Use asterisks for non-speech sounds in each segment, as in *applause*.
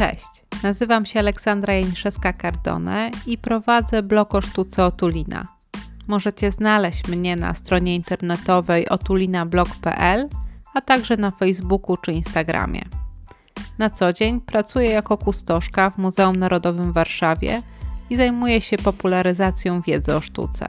Cześć, nazywam się Aleksandra Janiszewska-Cardone i prowadzę blog o sztuce Otulina. Możecie znaleźć mnie na stronie internetowej otulinablog.pl, a także na Facebooku czy Instagramie. Na co dzień pracuję jako kustoszka w Muzeum Narodowym w Warszawie i zajmuję się popularyzacją wiedzy o sztuce.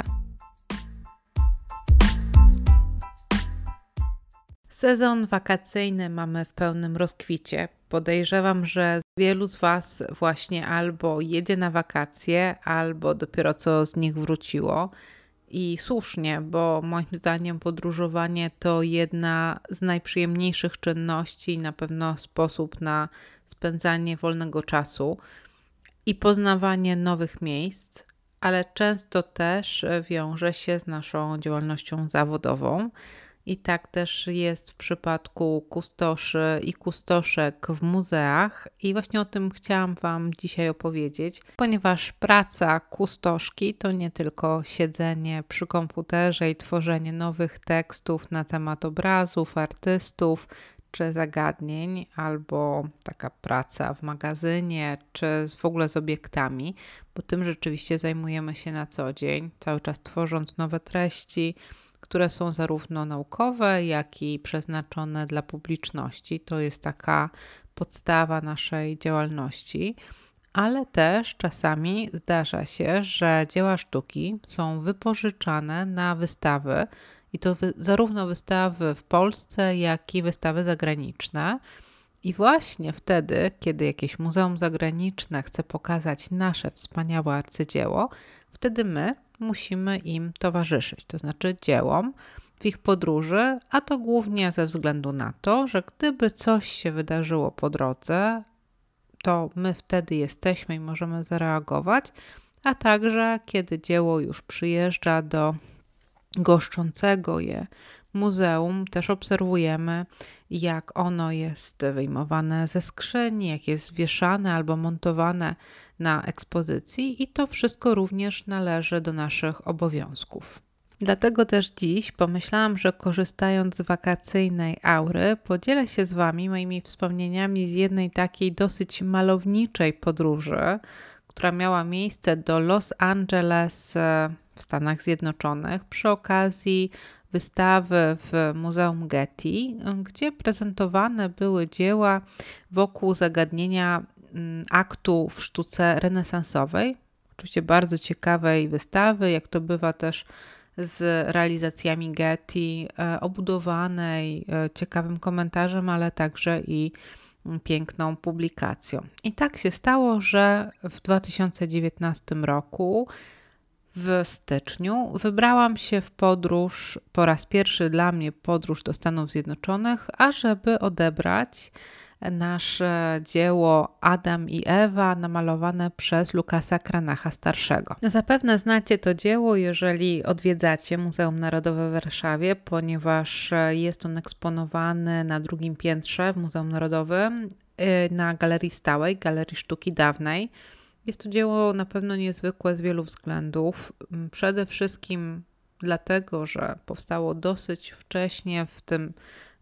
Sezon wakacyjny mamy w pełnym rozkwicie. Podejrzewam, że wielu z Was właśnie albo jedzie na wakacje, albo dopiero co z nich wróciło. I słusznie, bo moim zdaniem podróżowanie to jedna z najprzyjemniejszych czynności, na pewno sposób na spędzanie wolnego czasu i poznawanie nowych miejsc, ale często też wiąże się z naszą działalnością zawodową. I tak też jest w przypadku kustoszy i kustoszek w muzeach. I właśnie o tym chciałam Wam dzisiaj opowiedzieć, ponieważ praca kustoszki to nie tylko siedzenie przy komputerze i tworzenie nowych tekstów na temat obrazów, artystów czy zagadnień, albo taka praca w magazynie, czy w ogóle z obiektami, bo tym rzeczywiście zajmujemy się na co dzień, cały czas tworząc nowe treści które są zarówno naukowe, jak i przeznaczone dla publiczności. To jest taka podstawa naszej działalności. Ale też czasami zdarza się, że dzieła sztuki są wypożyczane na wystawy, i to wy zarówno wystawy w Polsce, jak i wystawy zagraniczne. I właśnie wtedy, kiedy jakieś muzeum zagraniczne chce pokazać nasze wspaniałe arcydzieło, wtedy my musimy im towarzyszyć, to znaczy dziełom w ich podróży, a to głównie ze względu na to, że gdyby coś się wydarzyło po drodze, to my wtedy jesteśmy i możemy zareagować, a także kiedy dzieło już przyjeżdża do goszczącego je muzeum, też obserwujemy, jak ono jest wyjmowane ze skrzyni, jak jest wieszane albo montowane na ekspozycji, i to wszystko również należy do naszych obowiązków. Dlatego też dziś pomyślałam, że korzystając z wakacyjnej aury, podzielę się z Wami moimi wspomnieniami z jednej takiej dosyć malowniczej podróży, która miała miejsce do Los Angeles e, w Stanach Zjednoczonych przy okazji wystawy w Muzeum Getty, gdzie prezentowane były dzieła wokół zagadnienia mm, aktu w sztuce renesansowej. Oczywiście bardzo ciekawej wystawy, jak to bywa też z realizacjami Getty, e, obudowanej e, ciekawym komentarzem, ale także i mm, piękną publikacją. I tak się stało, że w 2019 roku w styczniu wybrałam się w podróż, po raz pierwszy dla mnie podróż do Stanów Zjednoczonych, ażeby odebrać nasze dzieło Adam i Ewa, namalowane przez Lukasa Kranacha starszego. Zapewne znacie to dzieło, jeżeli odwiedzacie Muzeum Narodowe w Warszawie, ponieważ jest on eksponowany na drugim piętrze w Muzeum Narodowym y, na galerii stałej, Galerii Sztuki Dawnej. Jest to dzieło na pewno niezwykłe z wielu względów. Mm, przede wszystkim dlatego, że powstało dosyć wcześnie w tym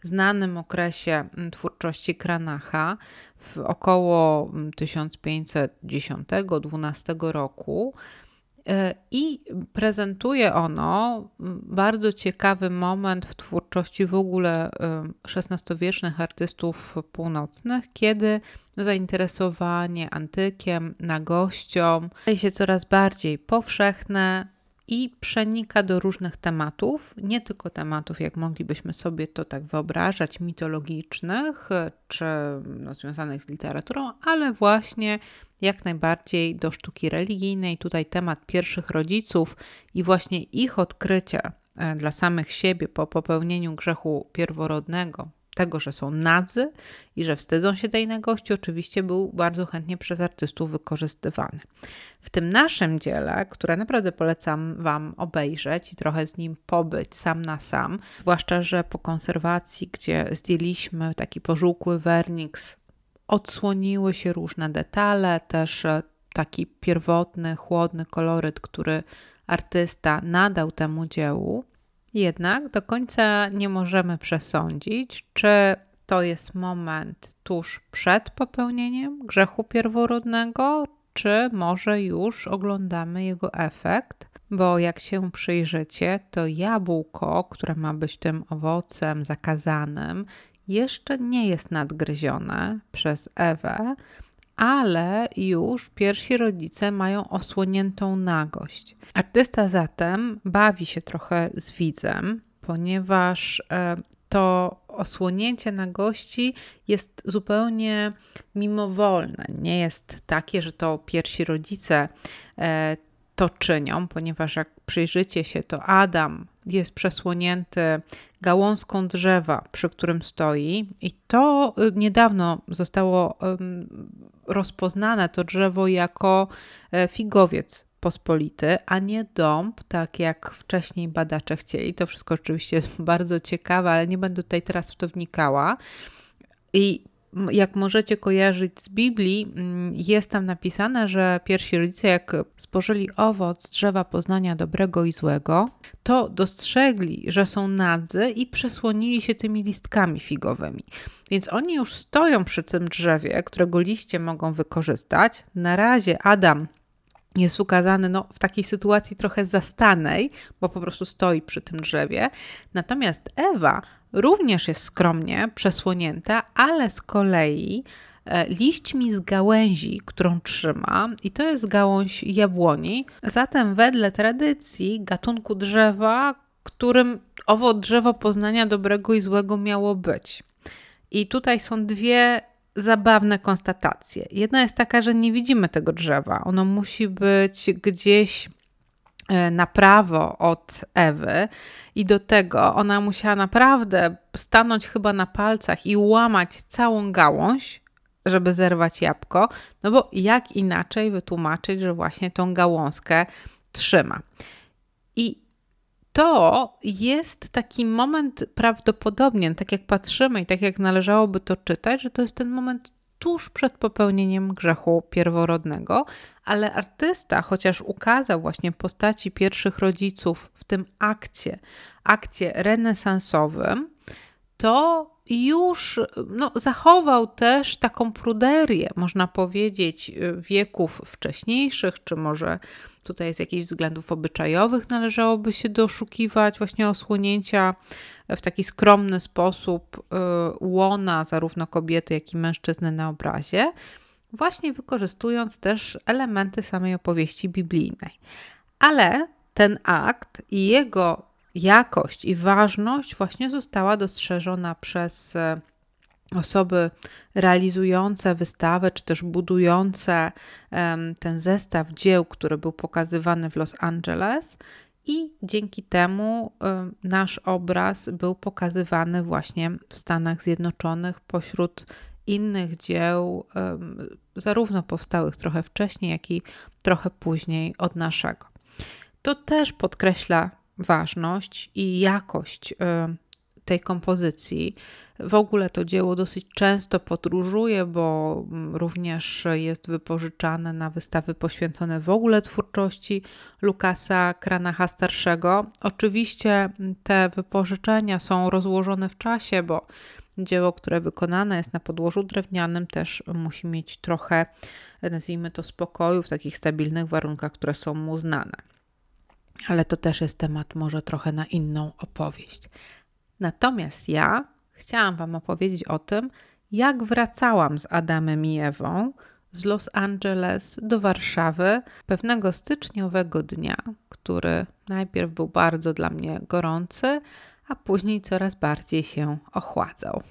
znanym okresie mm, twórczości Kranacha, w około 1510-12 mm, roku. E, I prezentuje ono bardzo ciekawy moment w twórczości w ogóle XVI-wiecznych artystów północnych, kiedy zainteresowanie antykiem, nagością staje się coraz bardziej powszechne, i przenika do różnych tematów, nie tylko tematów, jak moglibyśmy sobie to tak wyobrażać, mitologicznych czy no, związanych z literaturą, ale właśnie jak najbardziej do sztuki religijnej. Tutaj temat pierwszych rodziców i właśnie ich odkrycia e, dla samych siebie po popełnieniu grzechu pierworodnego, tego, że są nadzy i że wstydzą się tej nagości, oczywiście był bardzo chętnie przez artystów wykorzystywany. W tym naszym dziele, które naprawdę polecam Wam obejrzeć i trochę z nim pobyć sam na sam, zwłaszcza, że po konserwacji, gdzie zdjęliśmy taki pożółkły werniks, odsłoniły się różne detale, też e, taki pierwotny, chłodny koloryt, który artysta nadał temu dziełu. Jednak do końca nie możemy przesądzić, czy to jest moment tuż przed popełnieniem grzechu pierworodnego, czy może już oglądamy jego efekt? Bo jak się przyjrzycie, to jabłko, które ma być tym owocem zakazanym, jeszcze nie jest nadgryzione przez Ewę, ale już pierwsi rodzice mają osłoniętą nagość. Artysta zatem bawi się trochę z widzem, ponieważ e, to osłonięcie nagości jest zupełnie mimowolne. Nie jest takie, że to pierwsi rodzice e, to czynią, ponieważ jak przyjrzycie się, to Adam jest przesłonięty gałązką drzewa, przy którym stoi, i to y, niedawno zostało rozpoznane to drzewo jako e, figowiec pospolity, a nie dąb, tak jak wcześniej badacze chcieli. To wszystko oczywiście jest *laughs* bardzo ciekawe, ale nie będę tutaj teraz w to wnikała. I jak możecie kojarzyć z Biblii, mm, jest tam napisane, że pierwsi rodzice, jak spożyli owoc drzewa poznania dobrego i złego, to dostrzegli, że są nadzy i przesłonili się tymi listkami figowymi. Więc oni już stoją przy tym drzewie, którego liście mogą wykorzystać. Na razie Adam jest ukazany no, w takiej sytuacji trochę zastanej, bo po prostu stoi przy tym drzewie. Natomiast Ewa również jest skromnie przesłonięta, ale z kolei e, liśćmi z gałęzi, którą trzyma, i to jest gałąź jabłoni. Zatem, wedle tradycji gatunku drzewa, którym owo drzewo poznania dobrego i złego miało być. I tutaj są dwie zabawne konstatacje. Jedna jest taka, że nie widzimy tego drzewa. Ono musi być gdzieś na prawo od Ewy i do tego ona musiała naprawdę stanąć chyba na palcach i łamać całą gałąź, żeby zerwać jabłko, no bo jak inaczej wytłumaczyć, że właśnie tą gałązkę trzyma. I to jest taki moment prawdopodobnie, tak jak patrzymy i tak jak należałoby to czytać, że to jest ten moment tuż przed popełnieniem grzechu pierworodnego, ale artysta, chociaż ukazał właśnie postaci pierwszych rodziców w tym akcie, akcie renesansowym, to już no, zachował też taką pruderię, można powiedzieć, wieków wcześniejszych, czy może tutaj z jakichś względów obyczajowych należałoby się doszukiwać właśnie osłonięcia w taki skromny sposób y, łona zarówno kobiety, jak i mężczyzny na obrazie, właśnie wykorzystując też elementy samej opowieści biblijnej. Ale ten akt i jego jakość i ważność właśnie została dostrzeżona przez e, osoby realizujące wystawę, czy też budujące ten zestaw dzieł, który był pokazywany w Los Angeles. I dzięki temu nasz obraz był pokazywany właśnie w Stanach Zjednoczonych pośród innych dzieł, zarówno powstałych trochę wcześniej, jak i trochę później od naszego. To też podkreśla ważność i jakość y, tej kompozycji. W ogóle to dzieło dosyć często podróżuje, bo mm, również jest wypożyczane na wystawy poświęcone w ogóle twórczości Lukasa Kranacha starszego. Oczywiście mm, te wypożyczenia są rozłożone w czasie, bo dzieło, które wykonane jest na podłożu drewnianym, też musi mieć trochę, nazwijmy to, spokoju w takich stabilnych warunkach, które są mu znane ale to też jest temat może trochę na inną opowieść. Natomiast ja chciałam Wam opowiedzieć o tym, jak wracałam z Adamem i Ewą z Los Angeles do Warszawy pewnego styczniowego dnia, który najpierw był bardzo dla mnie gorący, a później coraz bardziej się ochładzał.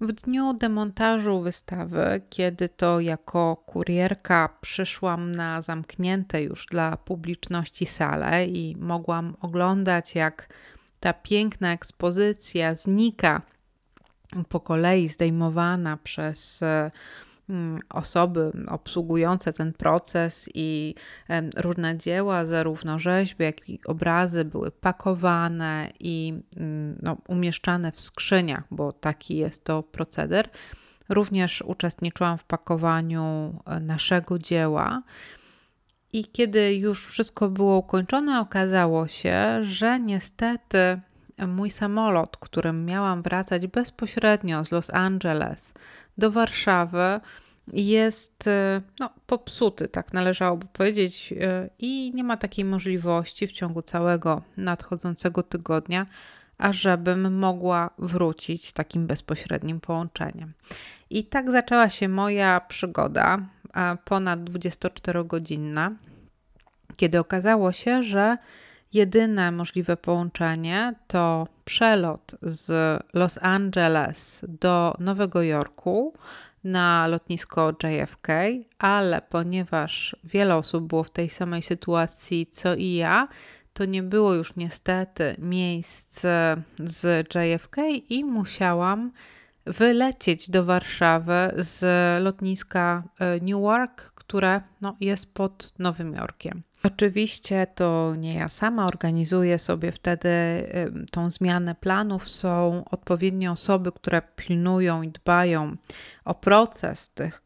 W dniu demontażu wystawy, kiedy to jako kurierka przyszłam na zamknięte już dla publiczności salę i mogłam oglądać, jak ta piękna ekspozycja znika po kolei zdejmowana przez Mm, osoby obsługujące ten proces i różne dzieła, zarówno rzeźby, jak i obrazy były pakowane i mm, no, umieszczane w skrzyniach, bo taki jest to proceder. Również uczestniczyłam w pakowaniu e, naszego dzieła. I kiedy już wszystko było ukończone, okazało się, że niestety mój samolot, którym miałam wracać bezpośrednio z Los Angeles do Warszawy, jest e, no, popsuty, tak należałoby powiedzieć, e, i nie ma takiej możliwości w ciągu całego nadchodzącego tygodnia, ażebym mogła wrócić takim bezpośrednim połączeniem. I tak zaczęła się moja przygoda, ponad 24-godzinna, kiedy okazało się, że jedyne możliwe połączenie to przelot z Los Angeles do Nowego Jorku na lotnisko JFK, ale ponieważ wiele osób było w tej samej sytuacji co i ja, to nie było już niestety miejsc z JFK i musiałam wylecieć do Warszawy z lotniska e, Newark, które no, jest pod Nowym Jorkiem. Oczywiście to nie ja sama organizuję sobie wtedy tą zmianę planów. Są odpowiednie osoby, które pilnują i dbają o proces tych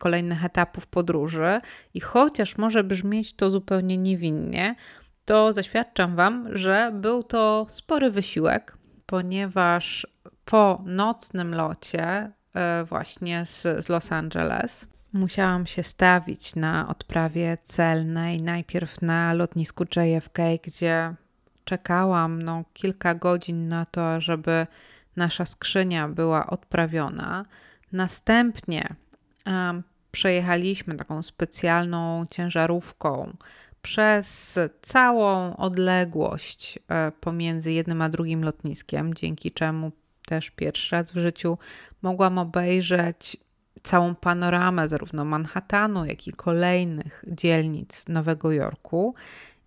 kolejnych etapów podróży. I chociaż może brzmieć to zupełnie niewinnie, to zaświadczam Wam, że był to spory wysiłek, ponieważ po nocnym locie e, właśnie z, z Los Angeles musiałam się stawić na odprawie celnej, najpierw na lotnisku JFK, gdzie czekałam no, kilka godzin na to, żeby nasza skrzynia była odprawiona. Następnie um, przejechaliśmy taką specjalną ciężarówką przez całą odległość e, pomiędzy jednym a drugim lotniskiem, dzięki czemu też pierwszy raz w życiu mogłam obejrzeć całą panoramę zarówno Manhattanu, jak i kolejnych dzielnic Nowego Jorku.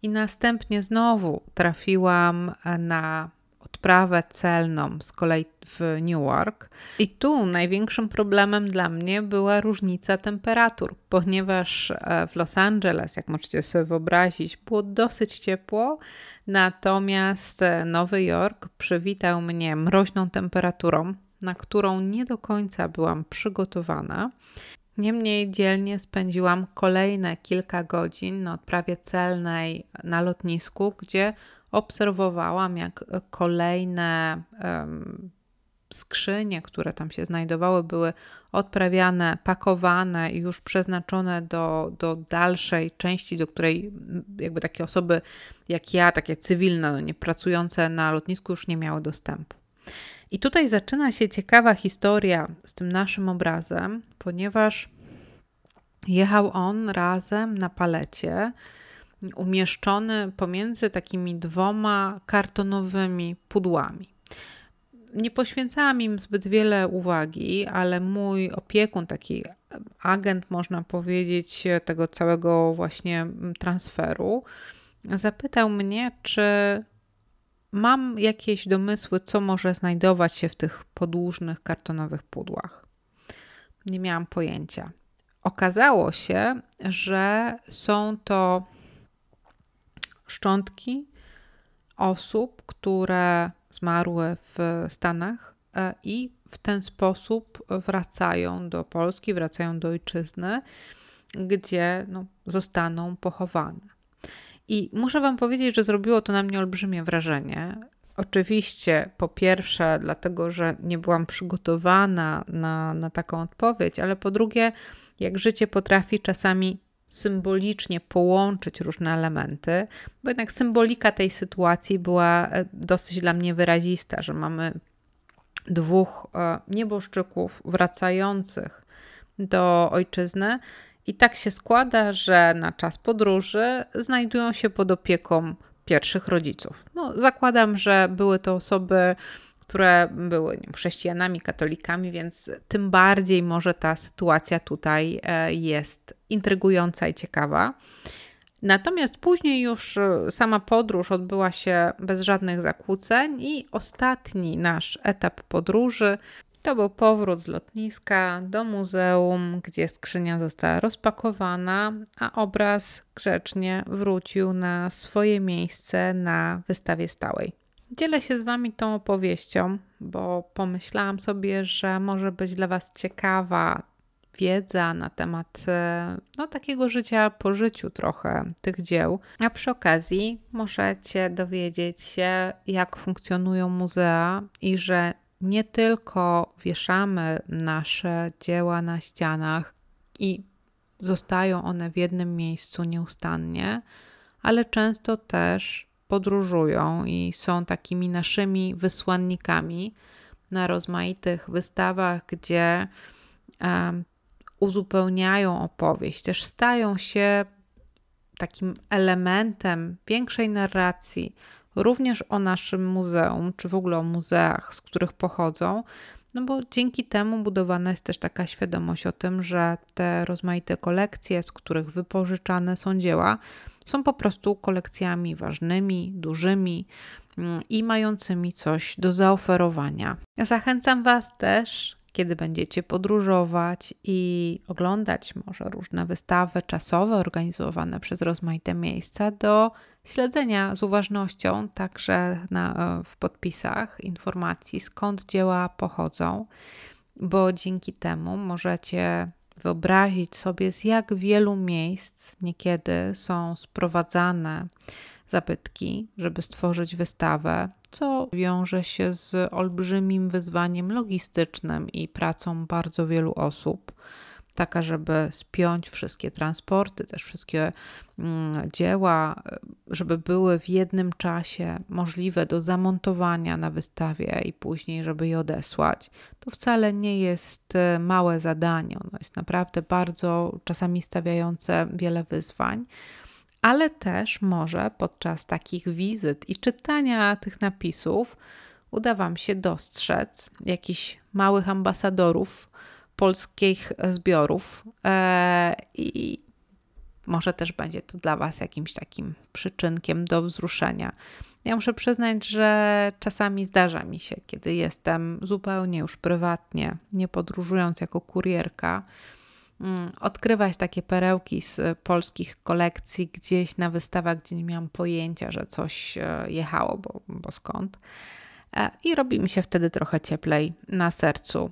I następnie znowu trafiłam na odprawę celną z kolei w Newark. I tu największym problemem dla mnie była różnica temperatur, ponieważ e, w Los Angeles, jak możecie sobie wyobrazić, było dosyć ciepło, natomiast e, Nowy Jork przywitał mnie mroźną temperaturą, na którą nie do końca byłam przygotowana. Niemniej dzielnie spędziłam kolejne kilka godzin na odprawie celnej na lotnisku, gdzie obserwowałam, jak kolejne skrzynie, które tam się znajdowały, były odprawiane, pakowane i już przeznaczone do, do dalszej części, do której jakby takie osoby jak ja, takie cywilne, no nie pracujące na lotnisku, już nie miały dostępu. I tutaj zaczyna się ciekawa historia z tym naszym obrazem, ponieważ jechał on razem na palecie umieszczony pomiędzy takimi dwoma kartonowymi pudłami. Nie poświęcałam im zbyt wiele uwagi, ale mój opiekun, taki agent, można powiedzieć, tego całego właśnie transferu, zapytał mnie, czy mam jakieś domysły, co może znajdować się w tych podłużnych kartonowych pudłach. Nie miałam pojęcia. Okazało się, że są to szczątki osób, które zmarły w Stanach e, i w ten sposób wracają do Polski, wracają do ojczyzny, gdzie no, zostaną pochowane. I muszę Wam powiedzieć, że zrobiło to na mnie olbrzymie wrażenie. Oczywiście, po pierwsze, dlatego, że nie byłam przygotowana na, na taką odpowiedź, ale po drugie, jak życie potrafi czasami symbolicznie połączyć różne elementy, bo jednak symbolika tej sytuacji była e, dosyć dla mnie wyrazista, że mamy dwóch e, nieboszczyków wracających do ojczyzny. I tak się składa, że na czas podróży znajdują się pod opieką pierwszych rodziców. No, zakładam, że były to osoby które były nie, chrześcijanami, katolikami, więc tym bardziej może ta sytuacja tutaj e, jest intrygująca i ciekawa. Natomiast później już e, sama podróż odbyła się bez żadnych zakłóceń i ostatni nasz etap podróży to był powrót z lotniska do muzeum, gdzie skrzynia została rozpakowana, a obraz grzecznie wrócił na swoje miejsce na wystawie stałej. Dzielę się z Wami tą opowieścią, bo pomyślałam sobie, że może być dla Was ciekawa wiedza na temat e, no, takiego życia po życiu trochę tych dzieł. A przy okazji możecie dowiedzieć się, jak funkcjonują muzea i że nie tylko wieszamy nasze dzieła na ścianach i zostają one w jednym miejscu nieustannie, ale często też podróżują i są takimi naszymi wysłannikami na rozmaitych wystawach, gdzie um, uzupełniają opowieść, też stają się takim elementem większej narracji, również o naszym muzeum, czy w ogóle o muzeach, z których pochodzą, no bo dzięki temu budowana jest też taka świadomość o tym, że te rozmaite kolekcje, z których wypożyczane są dzieła, są po prostu kolekcjami ważnymi, dużymi mm, i mającymi coś do zaoferowania. Zachęcam Was też, kiedy będziecie podróżować i oglądać może różne wystawy czasowe organizowane przez rozmaite miejsca, do śledzenia z uważnością także na, e, w podpisach informacji, skąd dzieła pochodzą, bo dzięki temu możecie wyobrazić sobie, z jak wielu miejsc niekiedy są sprowadzane zabytki, żeby stworzyć wystawę, co wiąże się z olbrzymim wyzwaniem logistycznym i pracą bardzo wielu osób. Taka, żeby spiąć wszystkie transporty, też wszystkie mm, dzieła, żeby były w jednym czasie możliwe do zamontowania na wystawie i później, żeby je odesłać, to wcale nie jest e, małe zadanie. Ono jest naprawdę bardzo czasami stawiające wiele wyzwań ale też może podczas takich wizyt i czytania tych napisów uda Wam się dostrzec jakichś małych ambasadorów polskich zbiorów e, i może też będzie to dla Was jakimś takim przyczynkiem do wzruszenia. Ja muszę przyznać, że czasami zdarza mi się, kiedy jestem zupełnie już prywatnie, nie podróżując jako kurierka, odkrywać takie perełki z polskich kolekcji gdzieś na wystawach, gdzie nie miałam pojęcia, że coś e, jechało, bo, bo skąd. E, I robi mi się wtedy trochę cieplej na sercu.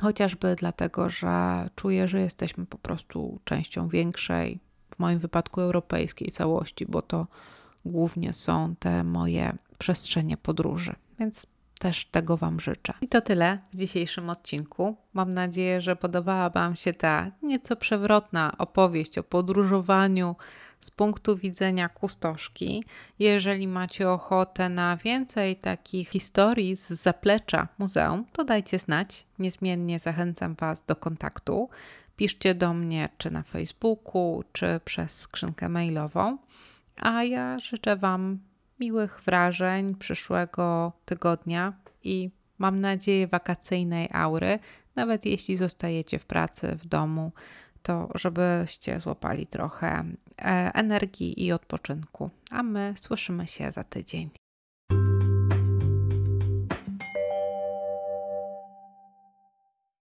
Chociażby dlatego, że czuję, że jesteśmy po prostu częścią większej, w moim wypadku europejskiej całości, bo to głównie są te moje przestrzenie podróży. Więc też tego Wam życzę. I to tyle w dzisiejszym odcinku. Mam nadzieję, że podobała Wam się ta nieco przewrotna opowieść o podróżowaniu z punktu widzenia kustoszki. Jeżeli macie ochotę na więcej takich historii z zaplecza muzeum, to dajcie znać. Niezmiennie zachęcam Was do kontaktu. Piszcie do mnie czy na Facebooku, czy przez skrzynkę mailową. A ja życzę Wam miłych wrażeń przyszłego tygodnia i mam nadzieję wakacyjnej aury, nawet jeśli zostajecie w pracy, w domu, to żebyście złapali trochę e, energii i odpoczynku. A my słyszymy się za tydzień.